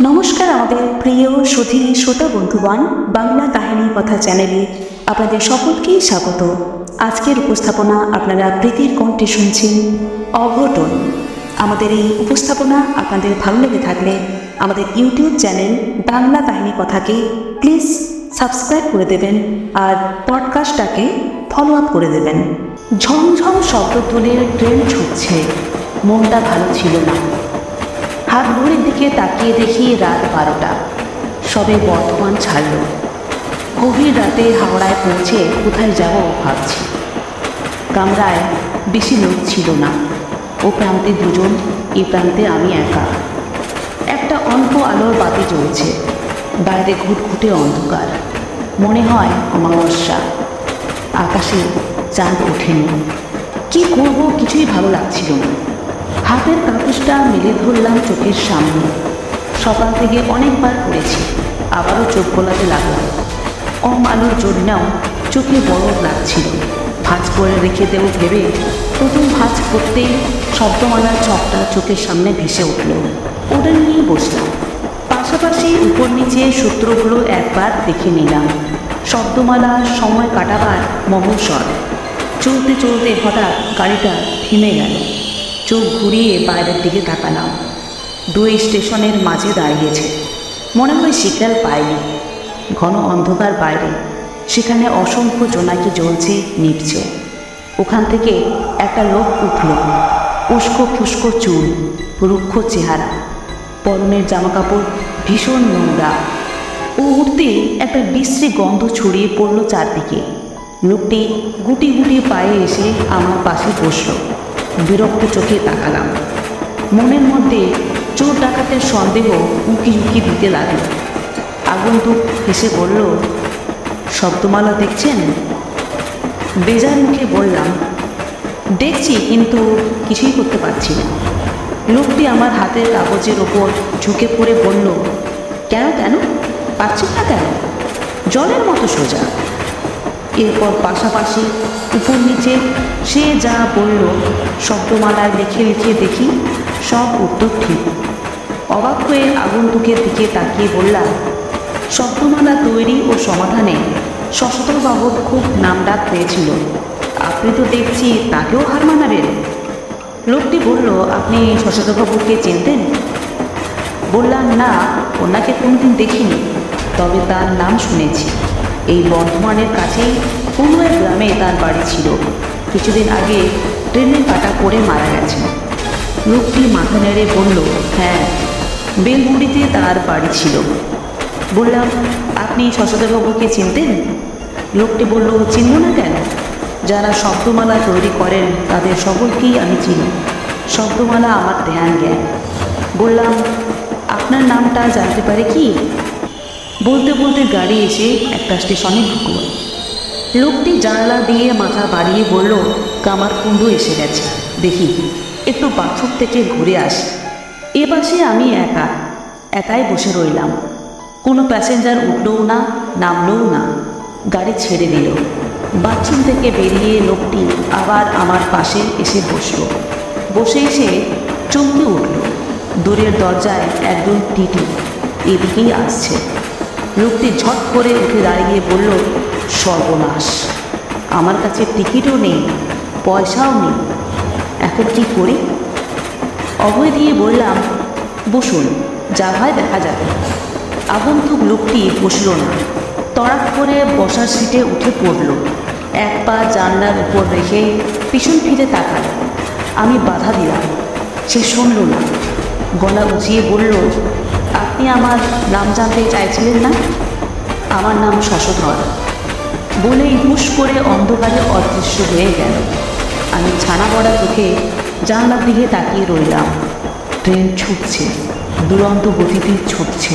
নমস্কার আমাদের প্রিয় সুধী শ্রোতা বন্ধুগণ, বাংলা কাহিনী কথা চ্যানেলে আপনাদের সকলকেই স্বাগত। আজকের উপস্থাপনা আপনারা প্রীতির কণ্ঠে শুনছেন অঘটন। আমাদের এই উপস্থাপনা আপনাদের ভালো লেগে থাকলে আমাদের ইউটিউব চ্যানেল বাংলা কাহিনী কথাকে প্লিজ সাবস্ক্রাইব করে দেবেন আর পডকাস্টটাকে ফলো আপ করে দেবেন। ঝমঝম শব্দ তুলে ট্রেন ছুটছে মনটা ভালো ছিল না। হাত ঘড়ির দিকে তাকিয়ে দেখি রাত বারোটা। সবে বর্ধমান ছাড়ল। গভীর রাতে হাওড়ায় পৌঁছে কোথায় যাব ভাবছি। কামরায় বেশি লোক ছিল না। ও প্রান্তে দুজন, এ প্রান্তে আমি একা। একটা অল্প আলোর বাতি জ্বলছে। বাইরে ঘুটঘুটে অন্ধকার। মনে হয় অমাবস্যা। আকাশে চাঁদ ওঠেনি। কি করব কিছুই ভালো লাগছিল না। হাতের কাগজটা মেলে ধরলাম চোখের সামনে। সকাল থেকে অনেকবার পড়েছি, আবারও চোখ গোলাতে লাগলাম। কম আলোর জন্যও চোখে বরফ লাগছিল। ভাঁজ করে রেখে দেবো ভেবে প্রথম ভাঁজ করতেই শব্দমালার চকটা চোখের সামনে ভেসে উঠল। ওটা নিয়েই বসলাম। পাশাপাশি উপর নিচে সূত্রগুলো একবার দেখে নিলাম। শব্দমালা সময় কাটাবার মহসর চলতে চলতে হঠাৎ গাড়িটা থেমে গেল। চোখ ঘুরিয়ে বাইরের দিকে তাকালাম। দুই স্টেশনের মাঝে দাঁড়িয়েছে। মনে হয় শিকাল পায়নি। ঘন অন্ধকার বাইরে। সেখানে অসংখ্য জোনাকি জ্বলছে নিপছে ওখান থেকে একটা লোক উঠল। উস্কো ফুস্কো চুল, রুক্ষ চেহারা। পরনের জামাকাপড় ভীষণ নোংরা। ও উঠতে একটা বিশ্রী গন্ধ ছড়িয়ে পড়ল চারদিকে। লোকটি গুটি গুটি পায়ে এসে আমার পাশে বসল। বিরক্ত চোখে তাকালাম। মনের মধ্যে চোর ডাকাতের সন্দেহ উঁকি উঁকি দিতে লাগল। আগন্তুক হেসে বলল, শব্দমালা দেখছেন? বেজার মুখে বললাম, দেখছি, কিন্তু কিছুই করতে পারছি না। লোকটি আমার হাতের কাগজের ওপর ঝুঁকে পড়ে বলল, কেন কেন? পাচ্ছেন না কেন? জলের মতো সোজা। এরপর পাশাপাশি উপর নিচে সে যা বলল, শব্দমালায় লিখে লিখে দেখি সব উত্তর ঠিক। অবাক হয়ে আগন্তুকের দিকে তাকিয়ে বললাম, শব্দমালা তৈরি ও সমাধানে সশস্ত্রবাবুর খুব নামডাক পেয়েছিল আপনি তো দেখছি তাকেও হার মানাবেন। লোকটি বলল, আপনি সশস্ত্রবাবুকে চিনতেন? বললাম, না, ওনাকে কোনোদিন দেখিনি, তবে তার নাম শুনেছি। এই বর্ধমানের কাছেই কোনো এক গ্রামে তার বাড়ি ছিল। কিছুদিন আগে ট্রেনের কাটা পড়ে মারা গেছে। লোকটি মাথা নেড়ে বলল হ্যাঁ বেলগুড়িতে তার বাড়ি ছিল। বললাম, আপনি শশধরবাবুকে চিনতেন? লোকটি বলল, চিনব না কেন? যারা শব্দমালা তৈরি করেন, তাদের সকলকেই আমি চিনি। শব্দমালা আমার ধ্যান জ্ঞান। বললাম, আপনার নামটা জানতে পারে কি? বলতে বলতে গাড়ি এসে একটা স্টেশনে ঢুকল। লোকটি জানলা দিয়ে মাথা বাড়িয়ে বলল, কামার কুণ্ডু এসে গেছে। দেখি, একটু বাথরুম থেকে ঘুরে আসি। এ পাশে আমি একা, একাই বসে রইলাম। কোনো প্যাসেঞ্জার উঠলও না, নামলও না। গাড়ি ছেড়ে দিল। বাথরুম থেকে বেরিয়ে লোকটি আবার আমার পাশে এসে বসল। বসে এসে চমকে উঠল। দূরের দরজায় একজন টিটি এদিকেই আসছে। লোকটি ঝট করে উঠে দাঁড়িয়ে বলল, সর্বনাশ, আমার কাছে টিকিটও নেই, পয়সাও নেই, এখন কি করি? অভয় দিয়ে বললাম, বসুন, যা হয় দেখা যাবে। আগন্তুক লোকটি বসল না তড়াক করে বসার সিটে উঠে পড়ল, এক পা জানলার উপর রেখে পিছন ফিরে তাকাল। আমি বাধা দিলাম, সে শুনল না, গলা উঁচিয়ে বলল আমার নাম জানতে চাইছিলেন না? আমার নাম শশধর বলেই হুশ করে অন্ধকারে অদৃশ্য হয়ে গেল। আমি ছানা পড়া চোখে জানলার দিকে তাকিয়ে রইলাম। ট্রেন ছুটছে, দুরন্ত গতিতে ছুটছে।